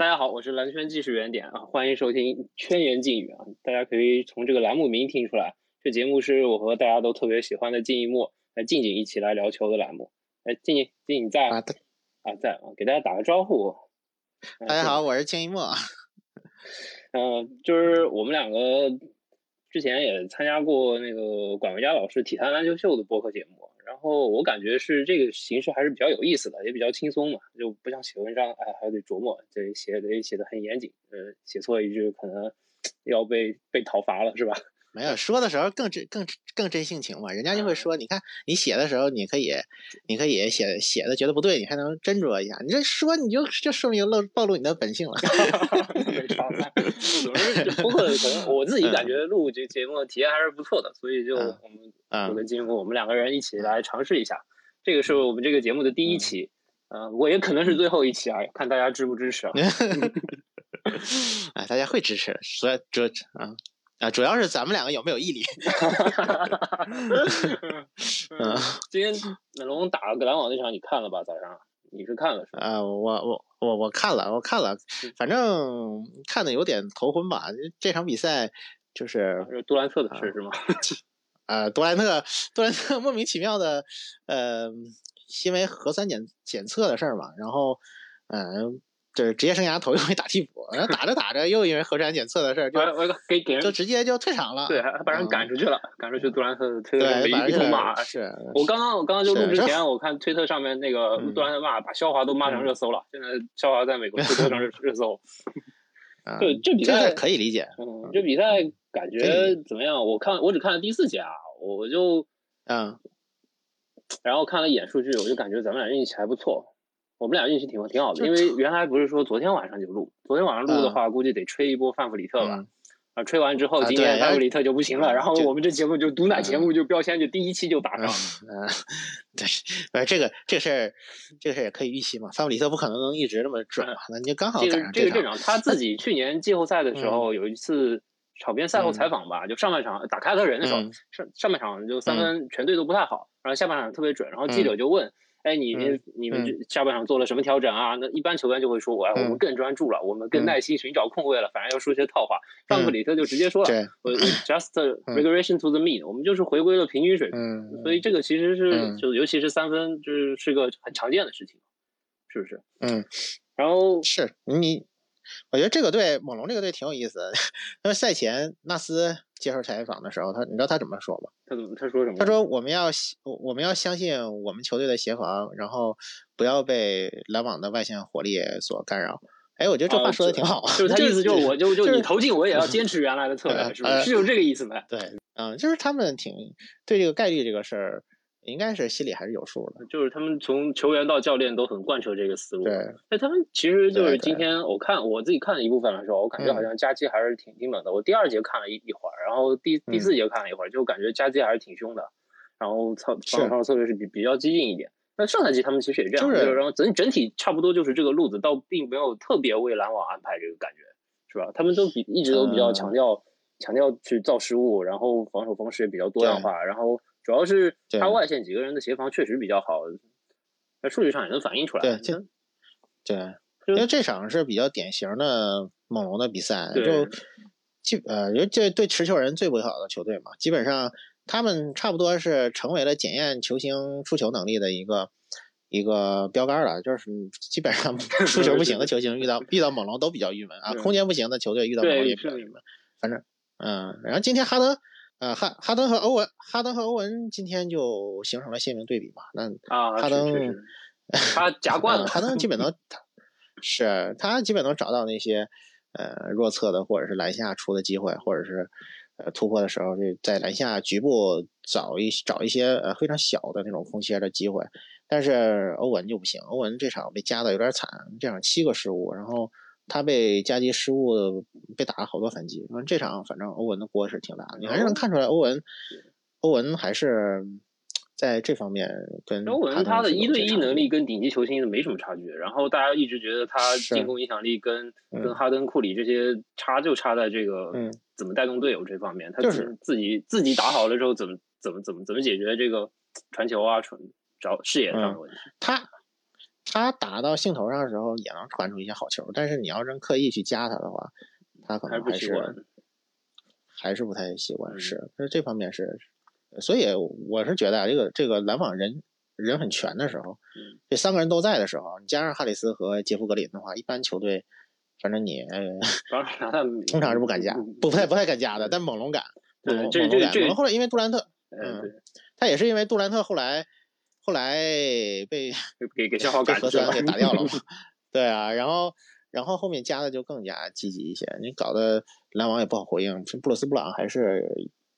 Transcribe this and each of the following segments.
大家好，我是蓝圈技术原点啊，欢迎收听圈言禁语啊。大家可以从这个栏目名听出来，这节目是我和大家都特别喜欢的静一墨、来静静一起来聊球的栏目。哎，静静，静静在啊？啊，在啊，给大家打个招呼。大家好，我是静一墨。嗯，就是我们两个之前也参加过那个管维佳老师体坛篮球秀的播客节目。然后我感觉是这个形式还是比较有意思的，也比较轻松嘛，就不像写文章，哎，还得琢磨，这写得写得很严谨，呃，写错一句可能要被被讨伐了，是吧？没有说的时候更真更更真性情嘛，人家就会说，你看你写的时候，你可以你可以写写的觉得不对，你还能斟酌一下，你这说你就这说明露暴露你的本性了。总是播客可能我自己感觉录这节目体验还是不错的，所以就我们我跟金木我们两个人一起来尝试一下，这个是我们这个节目的第一期，嗯，我也可能是最后一期啊，看大家支不支持啊。哎，大家会支持，所以这啊。啊，主要是咱们两个有没有毅力？嗯，今天猛龙打篮网那场你看了吧？早上你是看了是吧？啊，我我我我看了，我看了，反正看的有点头昏吧。这场比赛就是杜兰特的事是吗？啊，杜兰特，杜兰特莫名其妙的，呃，因为核酸检检测的事儿嘛，然后，嗯。就是职业生涯头一回打替补，然后打着打着又因为核酸检测的事儿，就给给人就直接就退场了。对，还把人赶出去了，赶出去杜兰特推了一一通骂。是我刚刚我刚刚就录之前，我看推特上面那个杜兰特骂，把肖华都骂成热搜了。现在肖华在美国推特上热 热搜。对，这比赛可以理解。嗯，这比赛感觉怎么样？我看我只看了第四节啊，我就嗯，然后看了一眼数据，我就感觉咱们俩运气还不错。我们俩运气挺挺好的，因为原来不是说昨天晚上就录，昨天晚上录的话，估计得吹一波范弗里特吧。啊，吹完之后，今天范弗里特就不行了，然后我们这节目就毒奶节目就标签就第一期就打上。嗯，对，呃，这个这个事儿，这个事儿也可以预期嘛。范弗里特不可能能一直那么准嘛，那你就刚好赶上这个这场。他自己去年季后赛的时候有一次场边赛后采访吧，就上半场打开特人的时候，上上半场就三分全队都不太好，然后下半场特别准，然后记者就问。哎，你们你们这下半场做了什么调整啊？那一般球员就会说，我我们更专注了，我们更耐心寻找空位了。反正要说些套话，范弗里特就直接说了，我 just regression to the mean，我们就是回归了平均水平。所以这个其实是就尤其是三分，就是是个很常见的事情，是不是？嗯，然后是你。我觉得这个队猛龙这个队挺有意思的。因为赛前纳斯接受采访的时候，他你知道他怎么说吗？他怎么他说什么？他说我们要我们要相信我们球队的协防，然后不要被篮网的外线火力所干扰。哎，我觉得这话说的挺好。就是 他意思就是我就就你投进我也要坚持原来的策略，是不是？是有这个意思呗？对，嗯，就是他们挺对这个概率这个事儿。应该是心里还是有数的，就是他们从球员到教练都很贯彻这个思路。对，那他们其实就是今天我看我自己看了一部分的时候，我感觉好像加基还是挺挺猛的。我第二节看了一一会儿，然后第第四节看了一会儿，就感觉加基还是挺凶的。然后操防守策略是比比较激进一点。那上赛季他们其实也这样，就是然后整整体差不多就是这个路子，倒并没有特别为篮网安排这个感觉，是吧？他们都比一直都比较强调强调去造失误，然后防守方式也比较多样化，然后。主要是他外线几个人的协防确实比较好，在数据上也能反映出来。对，对，因为这场是比较典型的猛龙的比赛，就基呃，因为这对持球人最不好的球队嘛，基本上他们差不多是成为了检验球星出球能力的一个一个标杆了。就是基本上 出球不行的球星遇到遇到猛龙都比较郁闷啊，空间不行的球队遇到猛龙也比较郁闷。反正嗯，然后今天哈登。呃，哈哈登和欧文，哈登和欧文今天就形成了鲜明对比嘛。那啊，哈登 他夹惯了，哈登基本能，是他基本能找到那些呃弱侧的或者是篮下出的机会，或者是呃突破的时候，就在篮下局部找一找一些呃非常小的那种空切的机会。但是欧文就不行，欧文这场被夹的有点惨，这场七个失误，然后。他被加基失误，被打了好多反击。反正这场，反正欧文的锅是挺大的。你还是能看出来，欧文，欧文还是在这方面跟欧文他的一对一能力跟顶级球星没什么差距。然后大家一直觉得他进攻影响力跟跟哈登、库里这些差，就差在这个怎么带动队友这方面。他就是自己自己打好了之后，怎么怎么怎么怎么解决这个传球啊、传找视野上的问题。他。他打到兴头上的时候也能传出一些好球，但是你要真刻意去加他的话，他可能还是还是不太习惯。是，是这方面是，所以我是觉得啊，这个这个篮网人人很全的时候，这三个人都在的时候，你加上哈里斯和杰夫格林的话，一般球队，反正你通常是不敢加，不太不太敢加的，但猛龙敢，猛龙敢。猛龙后来因为杜兰特，嗯，他也是因为杜兰特后来。后来被 给给消耗感核酸给打掉了嘛？对啊，然后然后后面加的就更加积极一些，你搞得篮网也不好回应。布鲁斯布朗还是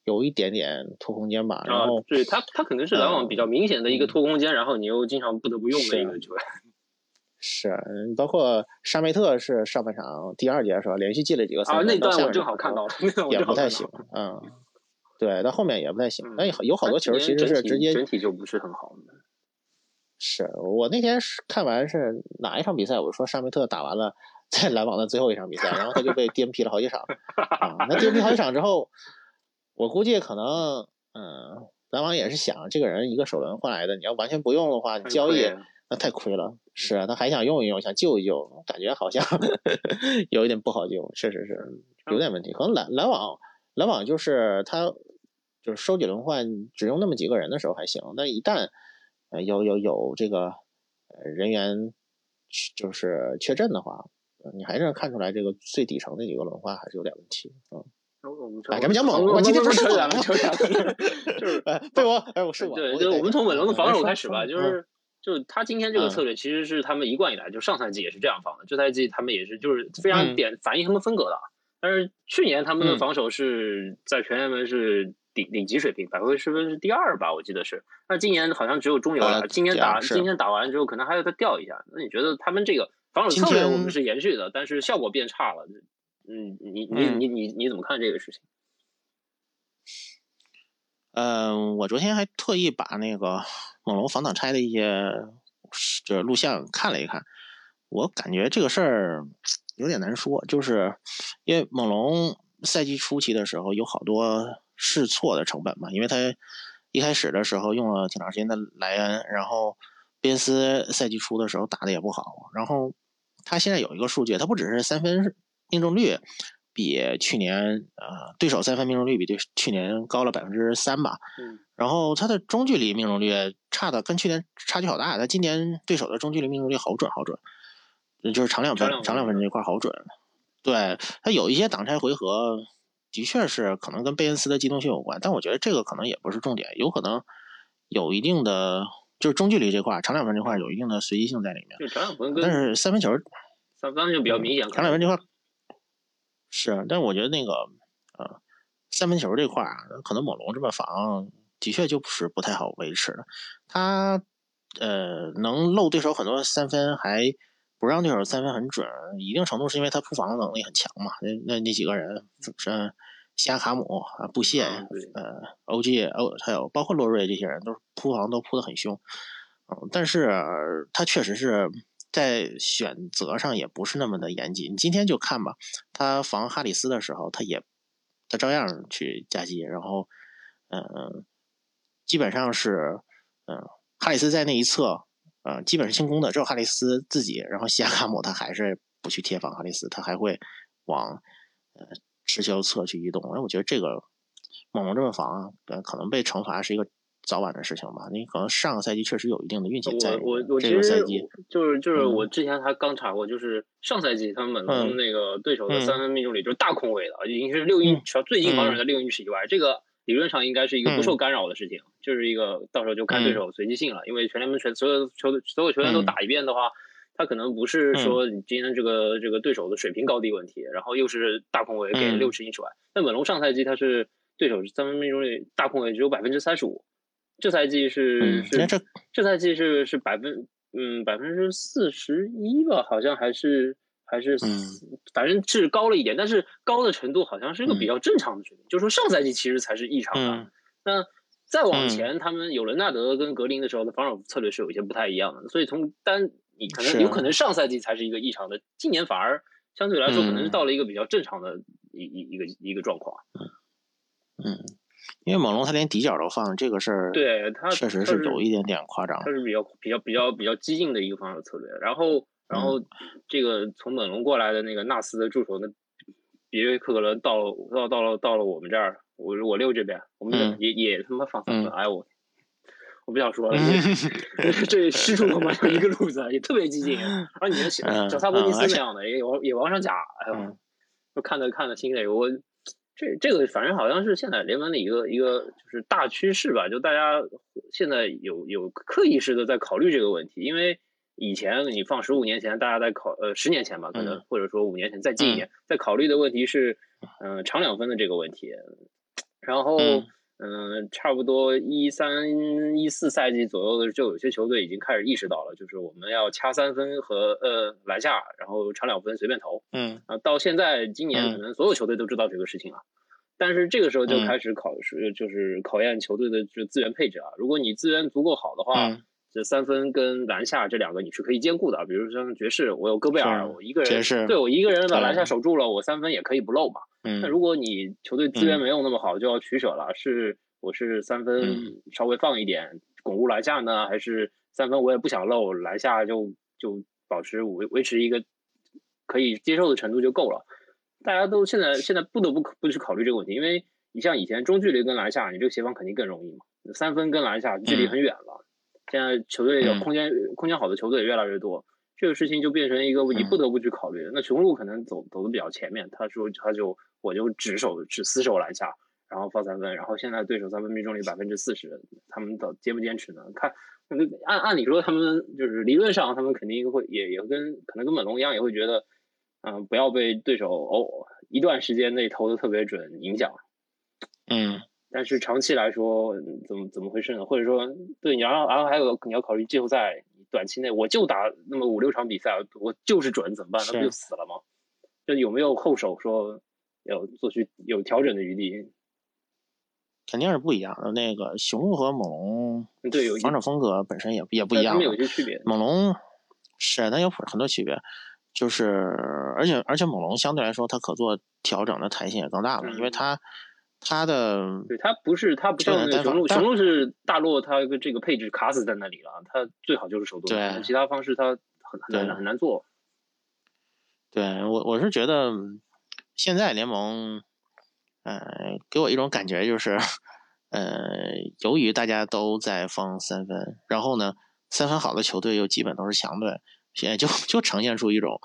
有一点点拖空间吧。然后对他他可能是篮网比较明显的一个拖空间，然后你又经常不得不用的一个球员。是，包括沙梅特是上半场第二节的时候连续进了几个三分，那段我正好看到了，也不太行，嗯。对，到后面也不太行。那有好多球其实是直接整体就不是很好。是我那天是看完是哪一场比赛？我说沙梅特打完了在篮网的最后一场比赛，然后他就被 颠劈了好几场。啊，那颠劈好几场之后，我估计可能嗯，篮网也是想这个人一个首轮换来的，你要完全不用的话，交易那太亏了。是啊，他还想用一用，想救一救，感觉好像 有一点不好救，确实是有点问题。可能篮篮网篮网就是他。就是收几轮换只用那么几个人的时候还行，但一旦呃有有有这个呃人员就是缺阵的话，你还是看出来这个最底层的几个轮换还是有点问题。啊，哎，咱们讲猛龙，我今天不是猛龙，就是被我哎我是我对，就我们从猛龙的防守开始吧，就是就是他今天这个策略其实是他们一贯以来就上赛季也是这样防的，这赛季他们也是就是非常点反映他们风格的，但是去年他们的防守是在全联盟是。顶顶级水平，百回失分是第二吧，我记得是。那今年好像只有中游了。今年打今天打完之后，可能还要再掉一下。那你觉得他们这个防守策略我们是延续的，但是效果变差了？嗯，你你你你你怎么看这个事情？嗯，我昨天还特意把那个猛龙防挡拆的一些就是录像看了一看，我感觉这个事儿有点难说，就是因为猛龙赛季初期的时候有好多。试错的成本嘛，因为他一开始的时候用了挺长时间的莱恩，然后边斯赛季初的时候打的也不好，然后他现在有一个数据，他不只是三分命中率比去年呃对手三分命中率比对去年高了百分之三吧，嗯，然后他的中距离命中率差的跟去年差距好大，他今年对手的中距离命中率好准好准，就是长两分长两分这块好准，对他有一些挡拆回合。的确是可能跟贝恩斯的机动性有关，但我觉得这个可能也不是重点，有可能有一定的就是中距离这块长两分这块有一定的随机性在里面。就长两分跟但是三分球三分就比较明显。长两分这块是，但是我觉得那个呃三分球这块啊可能猛龙这么防的确就是不太好维持的。他呃能漏对手很多三分，还不让对手三分很准，一定程度是因为他扑防的能力很强嘛。那那那几个人是。西亚卡姆啊，布谢，呃，O.G. 哦，还有包括洛瑞这些人，都是扑防都扑的很凶，嗯，但是他确实是在选择上也不是那么的严谨。你今天就看吧，他防哈里斯的时候，他也他照样去夹击，然后，嗯，基本上是，嗯，哈里斯在那一侧，呃，基本是清空的，只有哈里斯自己，然后西亚卡姆他还是不去贴防哈里斯，他还会往，呃。持球侧去移动，哎，我觉得这个猛龙这么防，呃，可能被惩罚是一个早晚的事情吧。你可能上个赛季确实有一定的运气在。我我我其实就是就是我之前还刚查过，就是上赛季他们猛龙那个对手的三分命中率就是大空位的，已经是六英，最近防守在六英尺以外，这个理论上应该是一个不受干扰的事情，就是一个到时候就看对手随机性了，因为全联盟全所有球队所有球员都打一遍的话。他可能不是说你今天这个这个对手的水平高低问题，然后又是大空位给六十英尺外。那猛龙上赛季他是对手三分命中率大空位只有百分之三十五，这赛季是是这这赛季是是百分嗯百分之四十一吧，好像还是还是反正是高了一点，但是高的程度好像是一个比较正常的水平。就是说上赛季其实才是异常的。那再往前，他们有伦纳德跟格林的时候的防守策略是有一些不太一样的，所以从单。你可能有可能上赛季才是一个异常的，今年反而相对来说可能是到了一个比较正常的一一一个一个状况。嗯，因为猛龙他连底角都放，这个事儿对他确实是有一点点夸张。他是比较比较比较比较激进的一个防守策略。然后然后这个从猛龙过来的那个纳斯的助手那比约克格伦到了到到了到了我们这儿，我我六这边，我们也也他妈放三分，哎我我不想说了，这失出他妈一个路子，也特别激进。然后你像小萨博尼斯那样的也往也往上加，哎呦，就看的看的心累我。这这个反正好像是现在联盟的一个一个就是大趋势吧，就大家现在有有刻意式的在考虑这个问题，因为以前你放十五年前，大家在考呃十年前吧，可能或者说五年前再近一点，在考虑的问题是嗯长两分的这个问题，然后嗯。差不多一三一四赛季左右的就有些球队已经开始意识到了，就是我们要掐三分和呃篮下，然后长两分随便投，嗯。啊到现在今年可能所有球队都知道这个事情了。但是这个时候就开始考试，就是考验球队的这资源配置啊。如果你资源足够好的话，这三分跟篮下这两个你是可以兼顾的。比如像爵士，我有戈贝尔，我一个人对我一个人把篮下守住了，我三分也可以不漏嘛。那如果你球队资源没有那么好，就要取舍了。是我是三分稍微放一点，巩固篮下呢，还是三分我也不想漏，篮下就就保持维维持一个可以接受的程度就够了。大家都现在现在不得不不去考虑这个问题，因为你像以前中距离跟篮下，你这个协防肯定更容易嘛。三分跟篮下距离很远了，现在球队的空间空间好的球队也越来越多，这个事情就变成一个你不得不去考虑的。那雄鹿可能走走的比较前面，他说他就我就只守只死守篮下，然后放三分，然后现在对手三分命中率百分之四十，他们到坚不坚持呢？看按按理说他们就是理论上他们肯定会也也跟可能跟猛龙一样也会觉得。嗯，不要被对手哦一段时间内投的特别准影响。嗯，但是长期来说，怎么怎么回事呢？或者说，对你然后然后还有你要考虑季后赛，短期内我就打那么五六场比赛，我就是准怎么办？那不就死了吗？就有没有后手说要做出有调整的余地？肯定是不一样的。那个雄鹿和猛龙对有防守风格本身也也不一样，他们有些区别。猛龙是那有很多区别。就是，而且而且猛龙相对来说，它可做调整的弹性也更大了，因为它它的对它不是它不像雄鹿，雄鹿是大洛，它个这个配置卡死在那里了，它最好就是手动，对其他方式它很很难很难做。对我我是觉得现在联盟，呃，给我一种感觉就是，呃，由于大家都在放三分，然后呢，三分好的球队又基本都是强队。现在就就呈现出一种，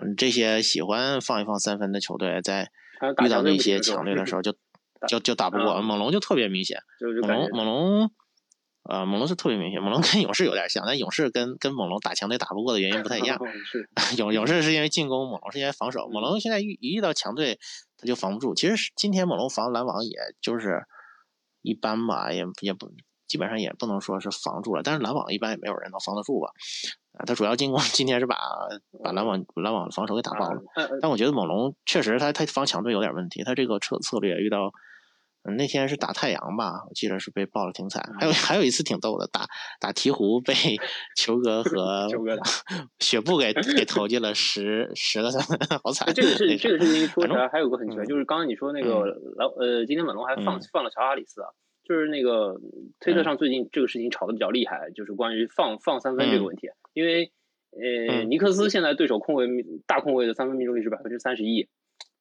嗯，这些喜欢放一放三分的球队，在遇到那些强队的时候，就就就打不过。猛龙就特别明显，猛龙猛龙，呃，猛龙是特别明显。猛龙跟勇士有点像，但勇士跟跟猛龙打强队打不过的原因不太一样。勇勇士是因为进攻，猛龙是因为防守。猛龙现在遇一遇到强队，他就防不住。其实今天猛龙防篮网也就是一般吧，也也不基本上也不能说是防住了，但是篮网一般也没有人能防得住吧。啊他主要进攻 今天是把把篮网篮网防守给打爆了，但我觉得猛龙确实他他防强队有点问题，他这个策策略遇到那天是打太阳吧，我记得是被爆了挺惨，还有还有一次挺逗的，打打鹈鹕被 球哥和 雪布给给投进了十 十个三分，好惨。这个事这个事情一说起来还有个很奇怪，就是刚刚你说那个老呃今天猛龙还放放了乔哈里斯啊。就是那个推特上最近这个事情炒的比较厉害，就是关于放放三分这个问题。因为呃，尼克斯现在对手控卫大控卫的三分命中率是百分之三十一，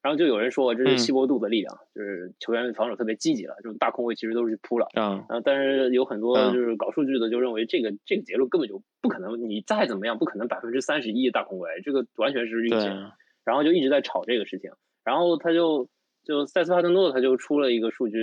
然后就有人说这是西伯杜的力量，就是球员防守特别积极了，这种大空位其实都是去扑了。啊，但是有很多就是搞数据的就认为这个这个结论根本就不可能，你再怎么样不可能百分之三十一大空位，这个完全是运气。然后就一直在吵这个事情，然后他就就塞斯帕特诺他就出了一个数据，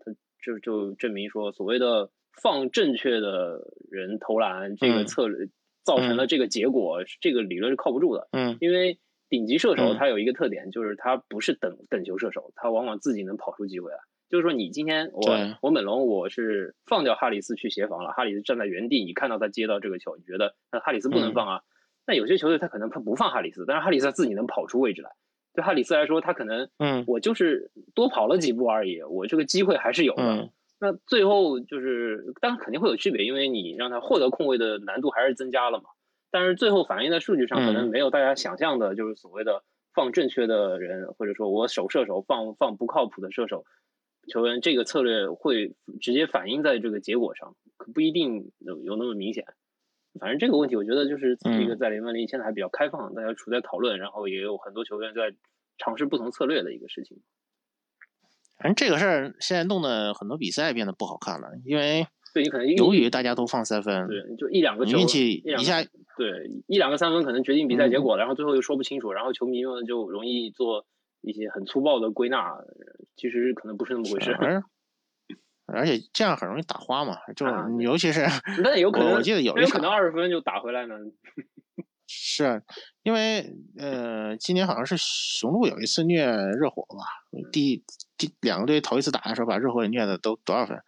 他。就就证明说，所谓的放正确的人投篮这个策略，造成了这个结果，这个理论是靠不住的。嗯，因为顶级射手他有一个特点，就是他不是等等球射手，他往往自己能跑出机会来。就是说，你今天我我猛龙我是放掉哈里斯去协防了，哈里斯站在原地，你看到他接到这个球，你觉得那哈里斯不能放啊？那有些球队他可能他不放哈里斯，但是哈里斯他自己能跑出位置来。对哈里斯来说，他可能，嗯，我就是多跑了几步而已，我这个机会还是有的。那最后就是，当然肯定会有区别，因为你让他获得空位的难度还是增加了嘛。但是最后反映在数据上，可能没有大家想象的，就是所谓的放正确的人，或者说我守射手放放不靠谱的射手，球员这个策略会直接反映在这个结果上，可不一定有有那么明显。反正这个问题，我觉得就是一个在联盟里现在还比较开放，大家处在讨论，然后也有很多球员在尝试不同策略的一个事情。反正这个事儿现在弄得很多比赛变得不好看了，因为对你可能由于大家都放三分，对，就一两个球运气一下，对，一两个三分可能决定比赛结果，然后最后又说不清楚，然后球迷们就容易做一些很粗暴的归纳，其实可能不是那么回事。而且这样很容易打花嘛，就尤其是那有可能，我记得有一可能二十分就打回来呢。是，因为呃，今年好像是雄鹿有一次虐热火吧，第第两个队头一次打的时候，把热火给虐的都多少分？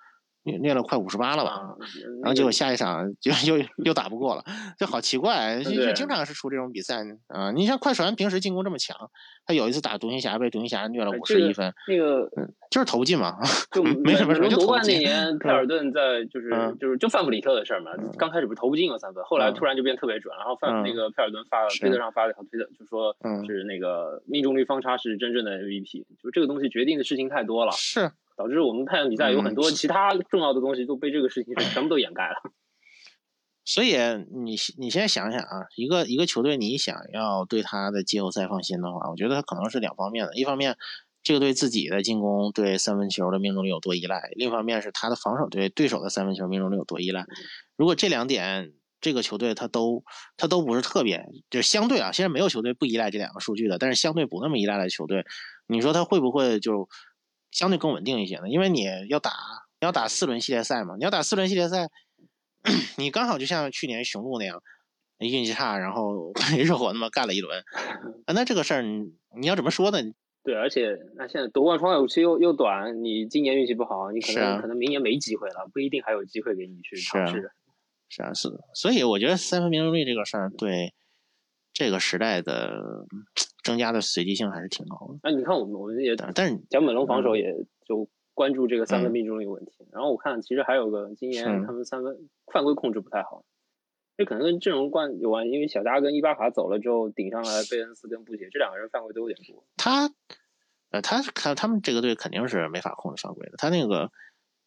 虐虐了快五十八了吧？然后结果下一场就 又又打不过了，就好奇怪，就经常是出这种比赛啊！你像快船平时进攻这么强，他有一次打独行侠被独行侠虐了五十一分，那个就是投不进嘛，就没什么什么就夺冠那年，佩尔顿在就是就是就范弗里特的事儿嘛，刚开始不是投不进了三分，后来突然就变特别准，然后范那个佩尔顿发推特上发了条推特，就说是那个命中率方差是真正的 MVP，就这个东西决定的事情太多了，是。导致我们太阳比赛有很多其他重要的东西都被这个事情全部都掩盖了。所以你你现在想想啊，一个一个球队你想要对他的季后赛放心的话，我觉得他可能是两方面的。一方面，这个对自己的进攻对三分球的命中率有多依赖；另一方面是他的防守对对手的三分球命中率有多依赖。如果这两点这个球队他都他都不是特别，就相对啊，现在没有球队不依赖这两个数据的，但是相对不那么依赖的球队，你说他会不会就？相对更稳定一些的，因为你要打，你要打四轮系列赛嘛。你要打四轮系列赛，你刚好就像去年雄鹿那样，运气差，然后 热火那么干了一轮。那这个事儿，你你要怎么说呢？对，而且那现在夺冠窗口期又又短，你今年运气不好，你可能可能明年没机会了，不一定还有机会给你去尝试。是啊，是的。所以我觉得三分命中率这个事儿，对这个时代的。增加的随机性还是挺高的。哎，你看我们我们也，但是蒋本龙防守也就关注这个三分命中率问题。然后我看其实还有个今年他们三分犯规控制不太好，这可能跟阵容关有关，因为小加跟伊巴卡走了之后，顶上来贝恩斯跟布杰这两个人犯规都有点多。他，呃，他看他们这个队肯定是没法控制犯规的。他那个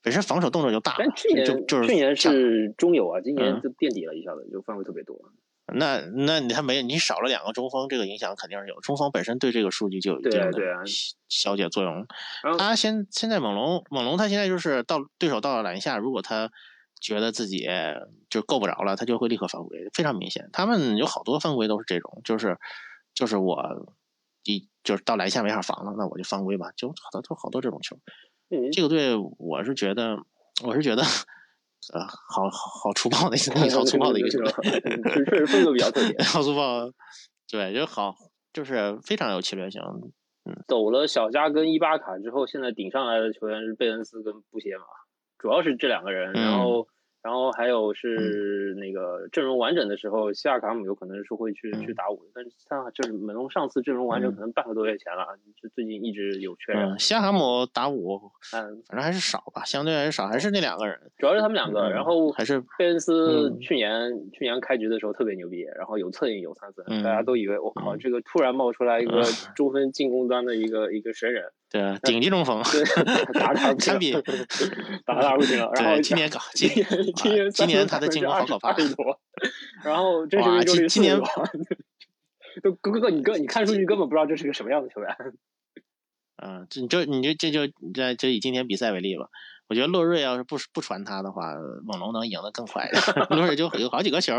本身防守动作就大，但去年就是去年是中游啊，今年就垫底了一下子，就犯规特别多。那那你还没你少了两个中锋，这个影响肯定是有。中锋本身对这个数据就有一定的消解作用。他现现在猛龙猛龙他现在就是到对手到了篮下，如果他觉得自己就够不着了，他就会立刻犯规，非常明显。他们有好多犯规都是这种，就是就是我一就是到篮下没法防了，那我就犯规吧，就好多都好多这种球。这个队我是觉得我是觉得。呃，好好好粗暴的一个，好粗暴的一个球，确实风格比较特别，好粗暴，对，就好，就是非常有侵略性。嗯，走了小加跟伊巴卡之后，现在顶上来的球员是贝恩斯跟布歇马，主要是这两个人，然后。然后还有是那个阵容完整的时候，西亚卡姆有可能是会去去打五，但是他就是门龙上次阵容完整可能半个多月前了，就最近一直有缺人。西亚卡姆打五，嗯，反正还是少吧，相对还是少，还是那两个人，主要是他们两个。然后还是贝恩斯去年去年开局的时候特别牛逼，然后有策应有三分，大家都以为我靠，这个突然冒出来一个中分进攻端的一个一个神人。对啊，顶级中锋，打打不行，打打不行了。然后今年搞，今年今年今年他的进攻好可怕。然后这是今今年，哥哥哥，你哥你看数据根本不知道这是个什么样的球员。嗯，这你就你就这就这就以今天比赛为例吧。我觉得洛瑞要是不不传他的话，猛龙能赢得更快。洛瑞就有好几个球，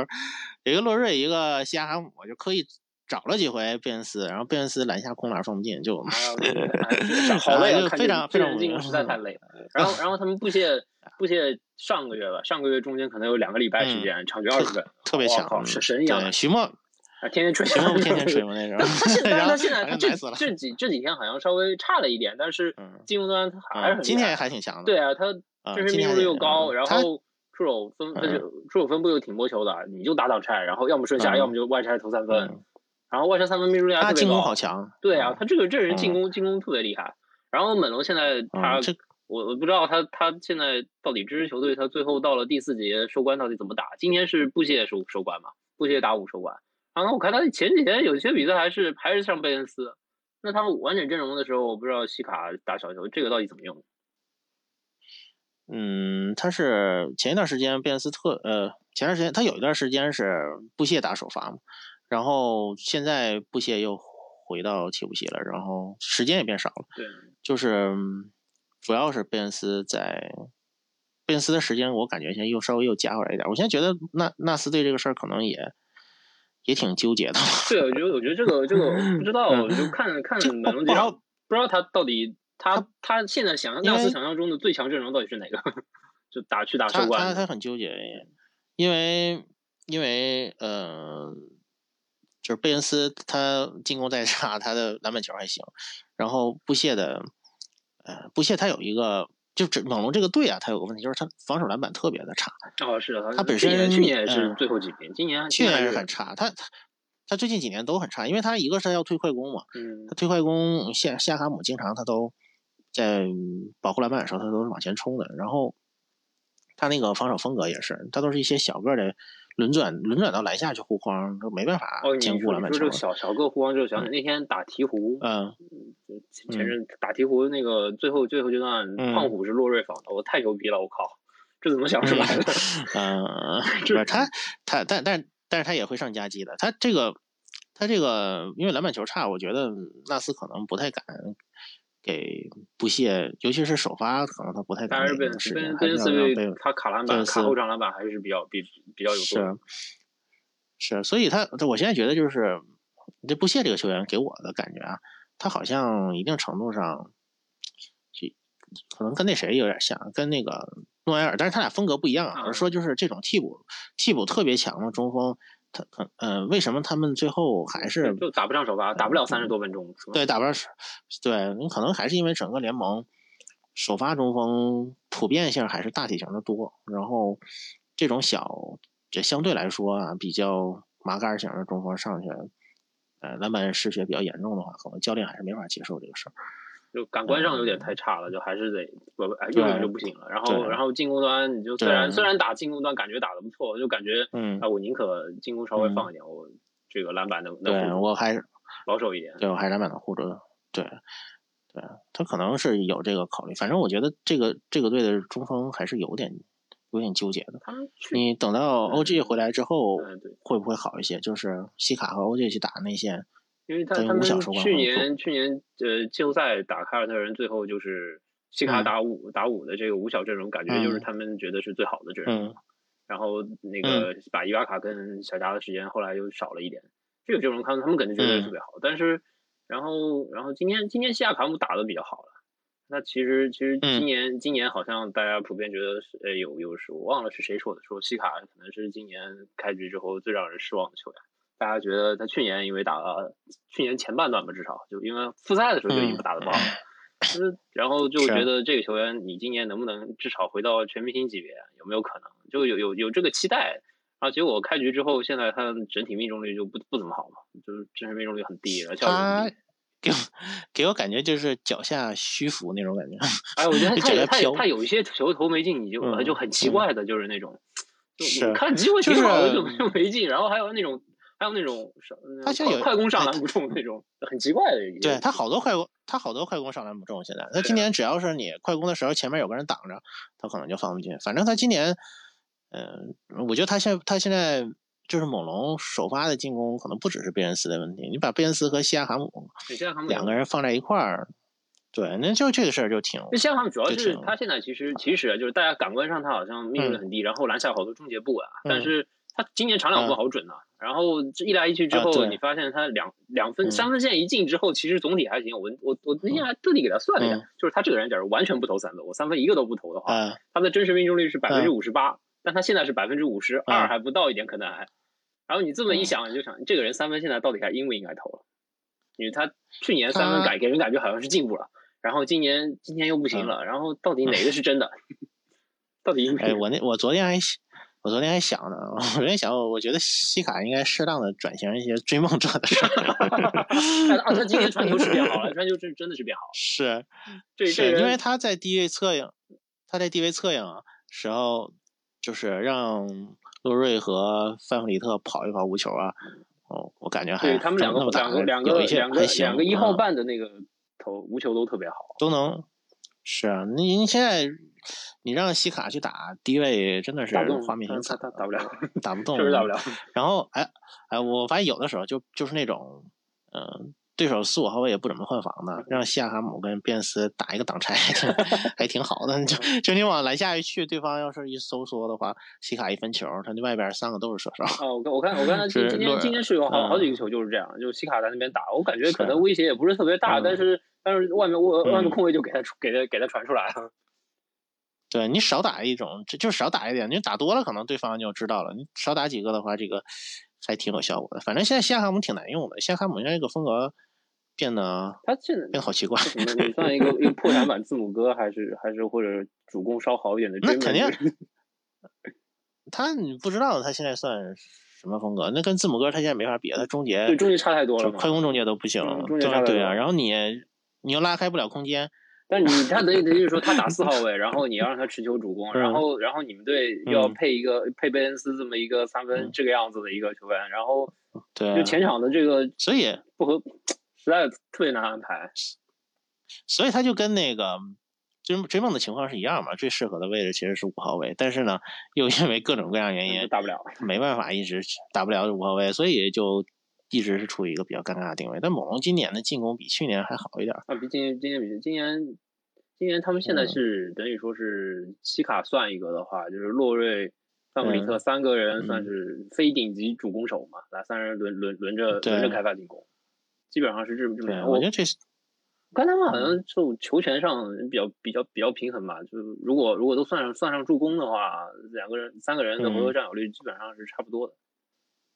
有一个洛瑞，一个西亚哈姆，就刻意。找了几回贝恩斯，然后贝恩斯篮下空篮放不进，就 好累啊，非常非常进攻实在太 累了。然后然后他们不屑不屑上个月吧，上个月中间可能有两个礼拜时间，场均二十分，特别强，是神一样。徐梦啊，天天吹，徐梦天天吹嘛那种。他现在他现在这这几这几天好像稍微差了一点，但是进攻端他还是很今天还挺强的。对啊，他真实命中率又高，然后出手分出手分布又挺摸球的，你就打挡拆，然后要么顺下，要么就外拆投三分。然后外线三分命中率他进攻好强。对啊，他这个这人进攻进攻特别厉害。然后猛龙现在他，我我不知道他他现在到底这支球队他最后到了第四节收官到底怎么打？今天是布谢收收官嘛？布谢打五收官。然后我看他前几天有些比赛还是还是上贝恩斯。那他们完整阵容的时候，我不知道西卡打小球这个到底怎么用？嗯，他是前一段时间贝恩斯特，呃，前段时间他有一段时间是布谢打首发嘛，然后现在布谢又回到切布西了，然后时间也变少了。对，就是主要是贝恩斯在贝恩斯的时间，我感觉现在又稍微又加回来一点。我现在觉得纳纳斯对这个事儿可能也也挺纠结的。对，我觉得我觉得这个这个不知道，就看看马龙杰，不知道他到底。他他现在想纳斯想象中的最强阵容到底是哪个？就打去打收官。他他很纠结，因为因为呃，就是贝恩斯他进攻再差，他的篮板球还行。然后布谢的呃布谢他有一个，就这猛龙这个队啊，他有个问题就是他防守篮板特别的差。哦，是的，他本身去年是最后几名，今年去年是很差。他他他最近几年都很差，因为他一个是要推快攻嘛，他推快攻，夏夏卡姆经常他都。在保护篮板的时候，他都是往前冲的。然后他那个防守风格也是，他都是一些小个的轮转，轮转到篮下去护框，都没办法兼顾篮板球。小小个护框，就想起那天打鹈鹕，嗯，前阵打鹈鹕那个最后最后阶段，胖虎是洛瑞防的，我太牛逼了，我靠，这怎么想出来的？嗯，是他他但但但是他也会上夹击的。他这个他这个因为篮板球差，我觉得纳斯可能不太敢。给不屑，尤其是首发，可能他不太敢那个时间，还是要被他卡篮板、卡后场篮板还是比较比比较有是是，所以他我现在觉得就是这布谢这个球员给我的感觉啊，他好像一定程度上，就可能跟那谁有点像，跟那个诺埃尔，但是他俩风格不一样啊。我是说，就是这种替补替补特别强的中锋。他可呃，为什么他们最后还是就打不上首发，打不了三十多分钟？对，打不上，对你可能还是因为整个联盟首发中锋普遍性还是大体型的多，然后这种小这相对来说啊比较麻杆型的中锋上去，呃，篮板失血比较严重的话，可能教练还是没法接受这个事儿。就感官上有点太差了，就还是得不不用用就不行了。然后然后进攻端你就虽然虽然打进攻端感觉打的不错，就感觉嗯啊我宁可进攻稍微放一点，我这个篮板能对我还是保守一点，对我还是篮板能护住。对对，他可能是有这个考虑。反正我觉得这个这个队的中锋还是有点有点纠结的。你等到 OG 回来之后，会不会好一些？就是西卡和 OG 去打内线。因为他他们去年去年呃季后赛打凯尔特人，最后就是西卡打五打五的这个五小阵容，感觉就是他们觉得是最好的阵容。然后那个把伊巴卡跟小加的时间后来又少了一点，这个阵容他们他们肯定觉得特别好。但是然后然后今天今天西亚卡姆打的比较好了。那其实其实今年今年好像大家普遍觉得是呃有有是我忘了是谁说的，说西卡可能是今年开局之后最让人失望的球员。大家觉得他去年因为打了去年前半段吧，至少就因为复赛的时候就已经打得不好，嗯，然后就觉得这个球员你今年能不能至少回到全明星级别，有没有可能？就有有有这个期待，然后结果开局之后，现在他整体命中率就不不怎么好嘛，就是真实命中率很低，而且 给我给我感觉就是脚下虚浮那种感觉。哎，我觉得他他他有一些球投没进，你就就很奇怪的，就是那种，就看机会挺好的，就就没进，然后还有那种。还有那种，他现在有快攻上篮不中那种，很奇怪的。对他好多快攻，他好多快攻上篮不中。现在他今年只要是你快攻的时候，前面有个人挡着，他可能就放不进。反正他今年，嗯，我觉得他现他现在就是猛龙首发的进攻，可能不只是贝恩斯的问题。你把贝恩斯和西亚卡姆两个人放在一块儿，对，那就这个事儿就挺。那西亚卡姆主要是他现在其实其实就是大家感官上他好像命中率很低，然后篮下好多终结不稳，但是。他今年长两分好准呐，然后这一来一去之后，你发现他两两分三分线一进之后，其实总体还行。我我我那天还特地给他算了一下，就是他这个人假如完全不投三分，我三分一个都不投的话，他的真实命中率是百分之五十八，但他现在是百分之五十二还不到一点可能还。然后你这么一想，你就想这个人三分现在到底还应不应该投了？因为他去年三分改给人感觉好像是进步了，然后今年今天又不行了，然后到底哪个是真的？到底应？哎，我那我昨天还。我昨天还想呢，我昨天想，我觉得西卡应该适当的转型一些追梦者的事儿。啊，他今年传球是变好了，传球是真的是变好了。是，是因为他在低位策应，他在低位策应时候，就是让洛瑞和范弗里特跑一跑无球啊。哦，我感觉还对他们两个两个两个两个两个一号半的那个投无球都特别好，都能是啊，你你现在你让西卡去打低位，真的是画面挺惨，打打不了，打不动，确实打不了。然后哎哎，我发现有的时候就就是那种嗯。对手四五号位也不怎么换防的，让西亚卡姆跟变斯打一个挡拆，还挺好的。就就你往篮下一去，对方要是一收缩的话，西卡一分球，他那外边三个都是射手。哦，我我看我看他今天今天是有好好几个球就是这样，就西卡在那边打，我感觉可能威胁也不是特别大，但是但是外面外外面空位就给他给他给他传出来了。对你少打一种，就就少打一点，你打多了可能对方就知道了。你少打几个的话，这个。还挺有效果的，反正现在西亚卡姆挺难用的。西亚卡姆现在这个风格变得，他现在变得好奇怪。你算一个一个破产版字母哥，还是还是或者主攻稍好一点的？那肯定。他你不知道他现在算什么风格？那跟字母哥他现在没法比，他终结对终结差太多了，快攻终结都不行。对啊，然后你你又拉开不了空间。但你他等于等于说他打四号 位，然后你要让他持球主攻，然后然后你们队要配一个配贝恩斯这么一个三分这个样子的一个球员，然后对就前场的这个所以不合，实在特别难安排。所以他就跟那个追追梦的情况是一样嘛，最适合的位置其实是五号位，但是呢又因为各种各样原因打不了，没办法一直打不了五号位，所以就。一直是处于一个比较尴尬的定位，但猛龙今年的进攻比去年还好一点啊，比今年今年比今年今年他们现在是等于说是西卡算一个的话，就是洛瑞、范弗里特三个人算是非顶级主攻手嘛，来三人轮轮轮着轮着开发进攻，基本上是这么这么样。我觉得这是刚他们好像就球权上比较比较比较平衡吧，就如果如果都算上算上助攻的话，两个人三个人的回合占有率基本上是差不多的。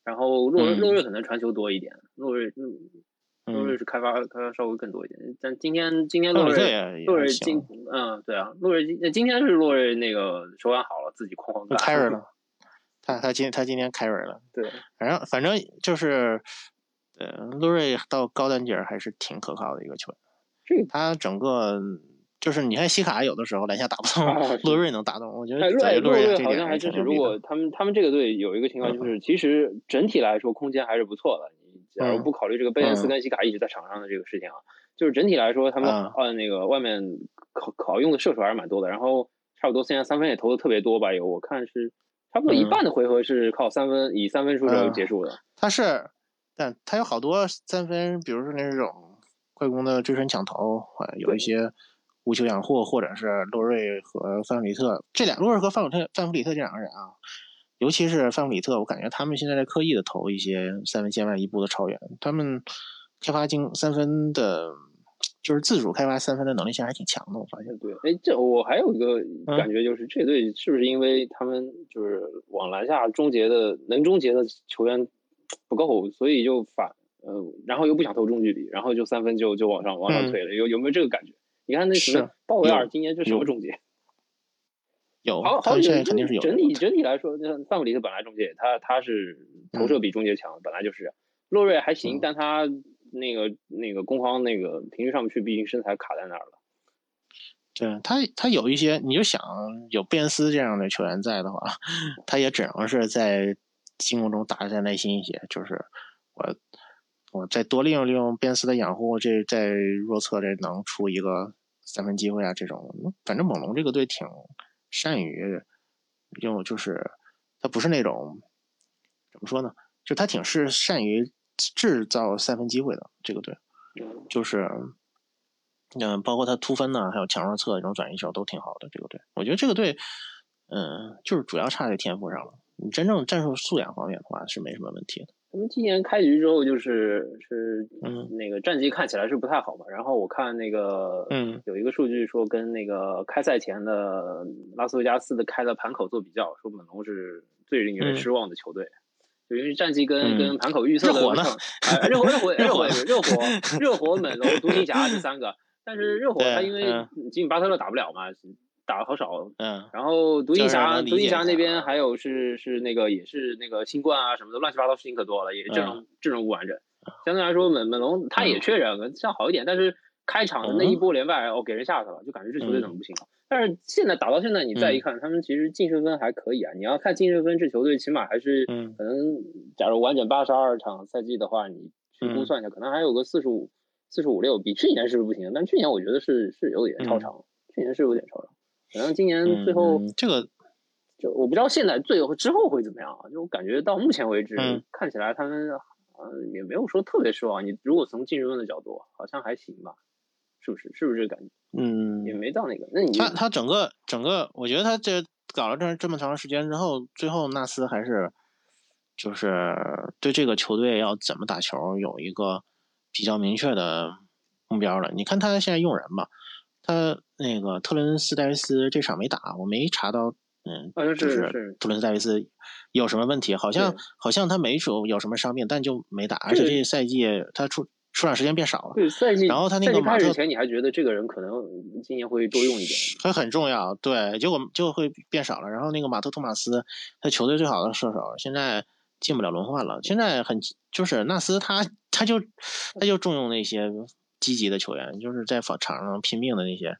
然后洛洛瑞可能传球多一点，洛瑞洛瑞是开发开发稍微更多一点。但今天今天洛瑞洛瑞今嗯对啊，洛瑞今今天是洛瑞那个手感好了，自己哐哐干。开瑞了，他他今他今天开瑞了。对，反正反正就是呃，洛瑞到高单节还是挺可靠的一个球员。这他整个。就是你看西卡有的时候篮下打不动，洛瑞能打动，我觉得洛洛瑞好像还真是。如果他们他们这个队有一个情况，就是其实整体来说空间还是不错的。你假如不考虑这个贝恩斯跟西卡一直在场上的这个事情啊，就是整体来说，他们按那个外面可可用的射手还是蛮多的。然后差不多现在三分也投的特别多吧？有我看是差不多一半的回合是靠三分以三分出手结束的。他是，但他有好多三分，比如说那种快攻的追身抢投，有一些。无球养护，或者是洛瑞和范弗里特这俩，洛瑞和范弗特范弗里特这两个人啊，尤其是范弗里特，我感觉他们现在在刻意的投一些三分线外一步的超远，他们开发经三分的，就是自主开发三分的能力现在还挺强的。我发现，对，哎，这我还有一个感觉就是，这队是不是因为他们就是往篮下终结的能终结的球员不够，所以就反呃，然后又不想投中距离，然后就三分就就往上往上推了，有有没有这个感觉？你看那什么鲍威尔今年这什么终结？有，好好几肯定是有。整体整体来说，那范弗里特本来终结，他他是投射比终结强，本来就是。洛瑞还行，但他那个那个攻防那个平均上不去，毕竟身材卡在那儿了。对他他有一些，你就想有贝恩斯这样的球员在的话，他也只能是在进攻中打的再耐心一些，就是我。我再多利用利用边斯的掩护，这在弱侧这能出一个三分机会啊！这种，反正猛龙这个队挺善于用，就是他不是那种怎么说呢？就他挺是善于制造三分机会的这个队，就是嗯，包括他突分呢，还有强弱侧这种转移球都挺好的。这个队，我觉得这个队，嗯，就是主要差在天赋上了。你真正战术素养方面的话是没什么问题的。他们今年开局之后就是是嗯。那个战绩看起来是不太好嘛，然后我看那个嗯。有一个数据说跟那个开赛前的拉斯维加斯的开的盘口做比较，说猛龙是最令人失望的球队，就因为战绩跟跟盘口预测的热火呢，热火热火热火。热火 热火猛龙独行侠这三个，但是热火他因为吉米巴特勒打不了嘛。打的好少，嗯，然后独行侠，独行侠那边还有是是那个也是那个新冠啊什么的乱七八糟事情可多了，也阵容阵容不完整。相对来说，猛猛龙他也缺人，像好一点，但是开场的那一波连败哦，给人吓死了，就感觉这球队怎么不行了。但是现在打到现在，你再一看，他们其实净胜分还可以啊。你要看净胜分，这球队起码还是可能，假如完整八十二场赛季的话，你去估算一下，可能还有个四十五四十五六，比去年是不是不行？但去年我觉得是是有点超常。去去年是有点超常，反正今年最后这个就我不知道现在最后之后会怎么样啊？就感觉到目前为止看起来他们呃也没有说特别失望。你如果从竞争的角度，好像还行吧？是不是？是不是这个感觉？嗯，也没到那个。那你他他整个整个，我觉得他这搞了这这么长时间之后，最后纳斯还是就是对这个球队要怎么打球有一个比较明确的目标了。你看他现在用人吧，他那个特伦斯戴维斯这场没打，我没查到，嗯，就是特伦斯戴维斯有什么问题？好像好像他没说有什么伤病，但就没打，而且这赛季他出。出场时间变少了，对赛季，然后他那个马特前你还觉得这个人可能今年会多用一点，他很重要，对，结果就会变少了。然后那个马特托马斯，他球队最好的射手，现在进不了轮换了。现在很就是纳斯他他就他就重用那些积极的球员，就是在场场上拼命的那些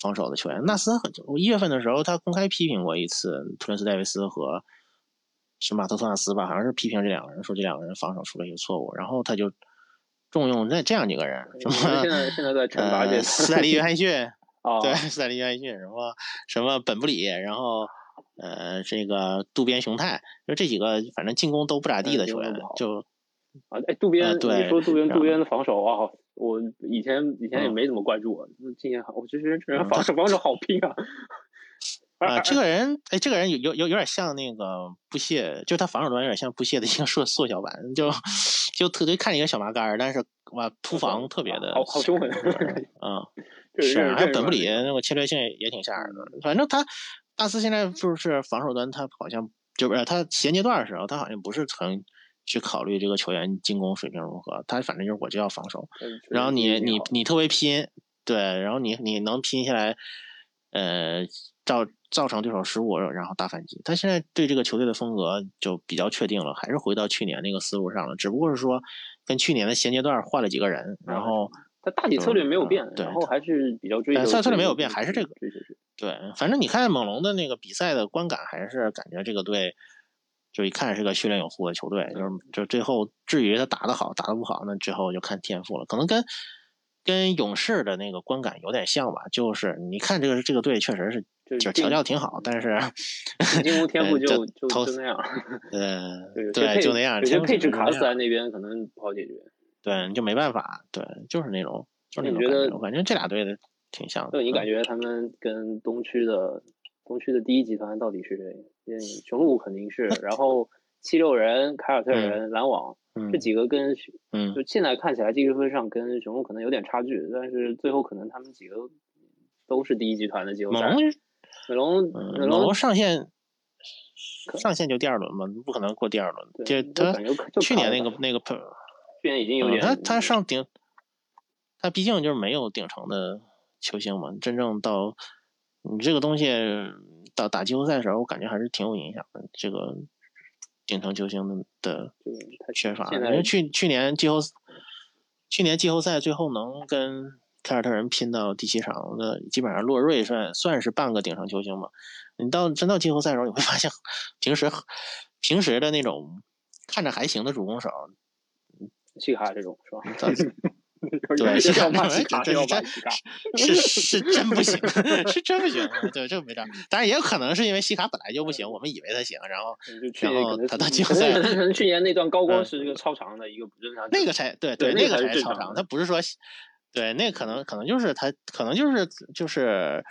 防守的球员。纳斯很一月份的时候，他公开批评过一次特伦斯戴维斯和是马特托纳斯吧，好像是批评这两个人，说这两个人防守出了一些错误，然后他就。重用那这样几个人，什么现在现在在惩罚这斯坦利约翰逊，哦对斯坦利约翰逊，什么什么本布里，然后呃这个渡边雄太，就这几个反正进攻都不咋地的球员，就啊哎渡边，你说渡边渡边的防守啊，我以前以前也没怎么关注我，今年我觉得这人防守防守好拼啊。啊，这个人，哎，这个人有有有有点像那个布谢，就他防守端有点像布谢的一个缩缩小版，就就特别看一个小麻杆但是哇，突防特别的，好好凶狠，嗯，是，还有本布里那个侵略性也挺吓人的。反正他大斯现在就是防守端，他好像就不是他衔接段的时候，他好像不是很去考虑这个球员进攻水平如何，他反正就是我就要防守，然后你你你特别拼，对，然后你你能拼下来，呃。造造成对手失误，然后大反击。他现在对这个球队的风格就比较确定了，还是回到去年那个思路上了。只不过是说，跟去年的衔接段换了几个人，然后他大体策略没有变，然后还是比较追求。策策略没有变，还是这个。对，反正你看猛龙的那个比赛的观感，还是感觉这个队就一看是个训练有素的球队。就是就最后至于他打得好打得不好，那最后就看天赋了。可能跟跟勇士的那个观感有点像吧。就是你看这个这个队确实是。就是调教挺好，但是进攻天赋 就就就那样。呃，对，就那样。有些配置卡死在那边，可能不好解决。对，就没办法。对，就是那种，就是那种感觉。反正这俩队的挺像的。就你感觉他们跟东区的东区的第一集团到底是谁？嗯，雄鹿肯定是，然后七六人、凯尔特人、篮网这几个跟嗯，就现在看起来积分上跟雄鹿可能有点差距，但是最后可能他们几个都是第一集团的季后赛。猛龙，猛龙上线，上线就第二轮嘛，不可能过第二轮。就他去年那个那个，去年已经有点。他他上顶，他毕竟就是没有顶层的球星嘛。真正到你这个东西到打季后赛的时候，我感觉还是挺有影响的。这个顶层球星的的缺乏，因为去去年季后去年季后赛最后能跟。凯尔特人拼到第七场，那基本上洛瑞算算是半个顶层球星吧。你到真到季后赛的时候，你会发现，平时平时的那种看着还行的主攻手，西卡这种是吧？对，西卡这 真是是真不行，是真不行。对，这个没招。当然也有可能是因为西卡本来就不行，我们以为他行，然后然后他到季后赛，可能去年那段高光是一个超长的一个不正常。那个才对对，那个才是超长，他不是说。对，那可能可能就是他，可能就是就是，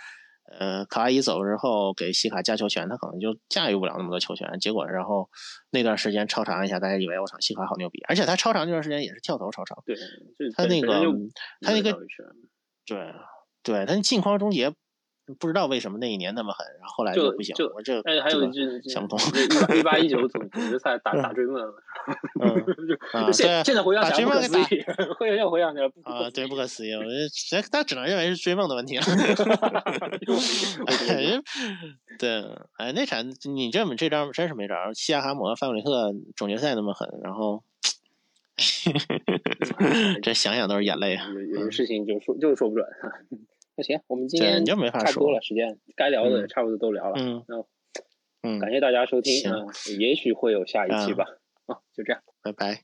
呃，卡哇伊走了之后给西卡加球权，他可能就驾驭不了那么多球权。结果，然后那段时间超长一下，大家以为我操西卡好牛逼，而且他超长那段时间也是跳投超长。对，他那个他那个，对对，他镜框终结。不知道为什么那一年那么狠，然后后来就不行。我这哎，还有就想不通。一八一九总总决赛打打追梦了，嗯，现现在 回想起来不可思议，回想回想起来啊，对，不可思议。我觉得他只能认为是追梦的问题了。对，哎，那场你这么这招真是没招。西亚哈姆和、范弗里克总决赛那么狠，然后这想想都是眼泪。有有些事情就说就是说不准。那行，我们今天差不多了，时间该聊的差不多都聊了。嗯，那嗯，感谢大家收听。嗯，也许会有下一期吧。啊，就这样，拜拜。